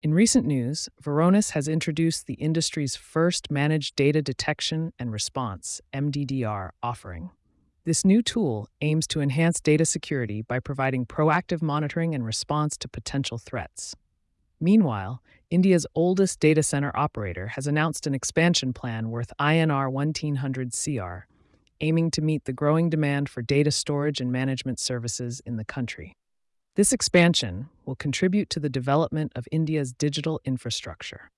In recent news, Varonis has introduced the industry's first Managed Data Detection and Response MDDR offering. This new tool aims to enhance data security by providing proactive monitoring and response to potential threats. Meanwhile, India's oldest data center operator has announced an expansion plan worth INR 1,900 CR, aiming to meet the growing demand for data storage and management services in the country. This expansion will contribute to the development of India's digital infrastructure.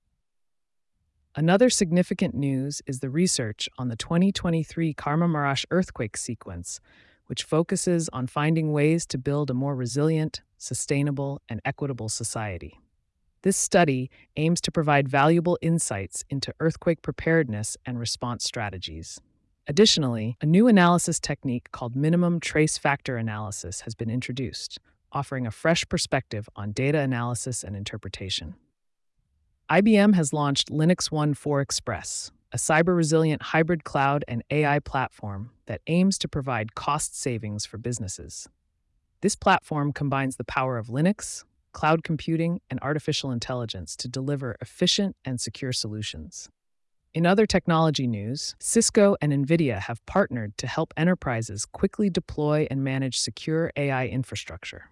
Another significant news is the research on the 2023 Kahramanmaraş earthquake sequence, which focuses on finding ways to build a more resilient, sustainable, and equitable society. This study aims to provide valuable insights into earthquake preparedness and response strategies. Additionally, a new analysis technique called minimum trace factor analysis has been introduced, offering a fresh perspective on data analysis and interpretation. IBM has launched Linux One 4 Express, a cyber resilient hybrid cloud and AI platform that aims to provide cost savings for businesses. This platform combines the power of Linux, cloud computing, and artificial intelligence to deliver efficient and secure solutions. In other technology news, Cisco and NVIDIA have partnered to help enterprises quickly deploy and manage secure AI infrastructure.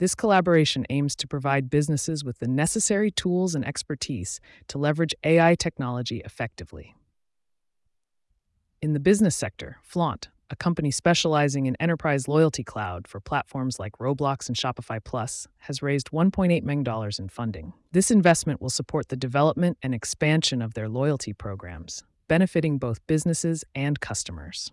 This collaboration aims to provide businesses with the necessary tools and expertise to leverage AI technology effectively. In the business sector, Flaunt, a company specializing in enterprise loyalty cloud for platforms like Roblox and Shopify Plus, has raised $1.8 million in funding. This investment will support the development and expansion of their loyalty programs, benefiting both businesses and customers.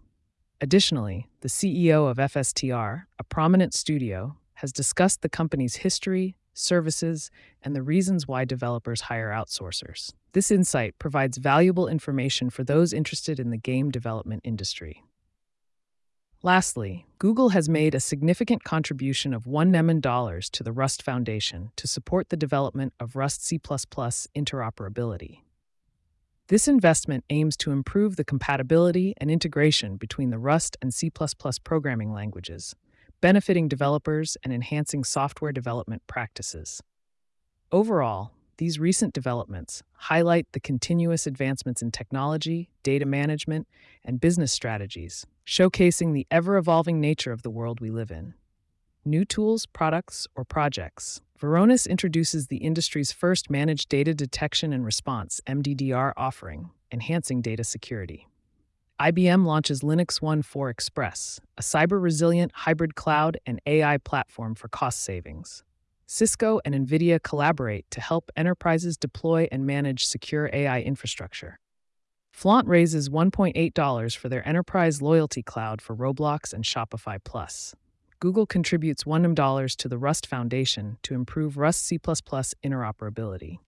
Additionally, the CEO of FSTR, a prominent studio, has discussed the company's history, services, and the reasons why developers hire outsourcers. This insight provides valuable information for those interested in the game development industry. Lastly, Google has made a significant contribution of $1 million to the Rust Foundation to support the development of Rust C interoperability. This investment aims to improve the compatibility and integration between the Rust and C programming languages, benefiting developers and enhancing software development practices. Overall, these recent developments highlight the continuous advancements in technology, data management, and business strategies, showcasing the ever evolving nature of the world we live in. New tools, products, or projects. Varonis introduces the industry's first managed data detection and response MDDR offering, enhancing data security. IBM launches Linux One 4 Express, a cyber resilient hybrid cloud and AI platform for cost savings. Cisco and NVIDIA collaborate to help enterprises deploy and manage secure AI infrastructure. Flaunt raises $1.8 for their enterprise loyalty cloud for Roblox and Shopify Plus. Google contributes $1 to the Rust Foundation to improve Rust C interoperability.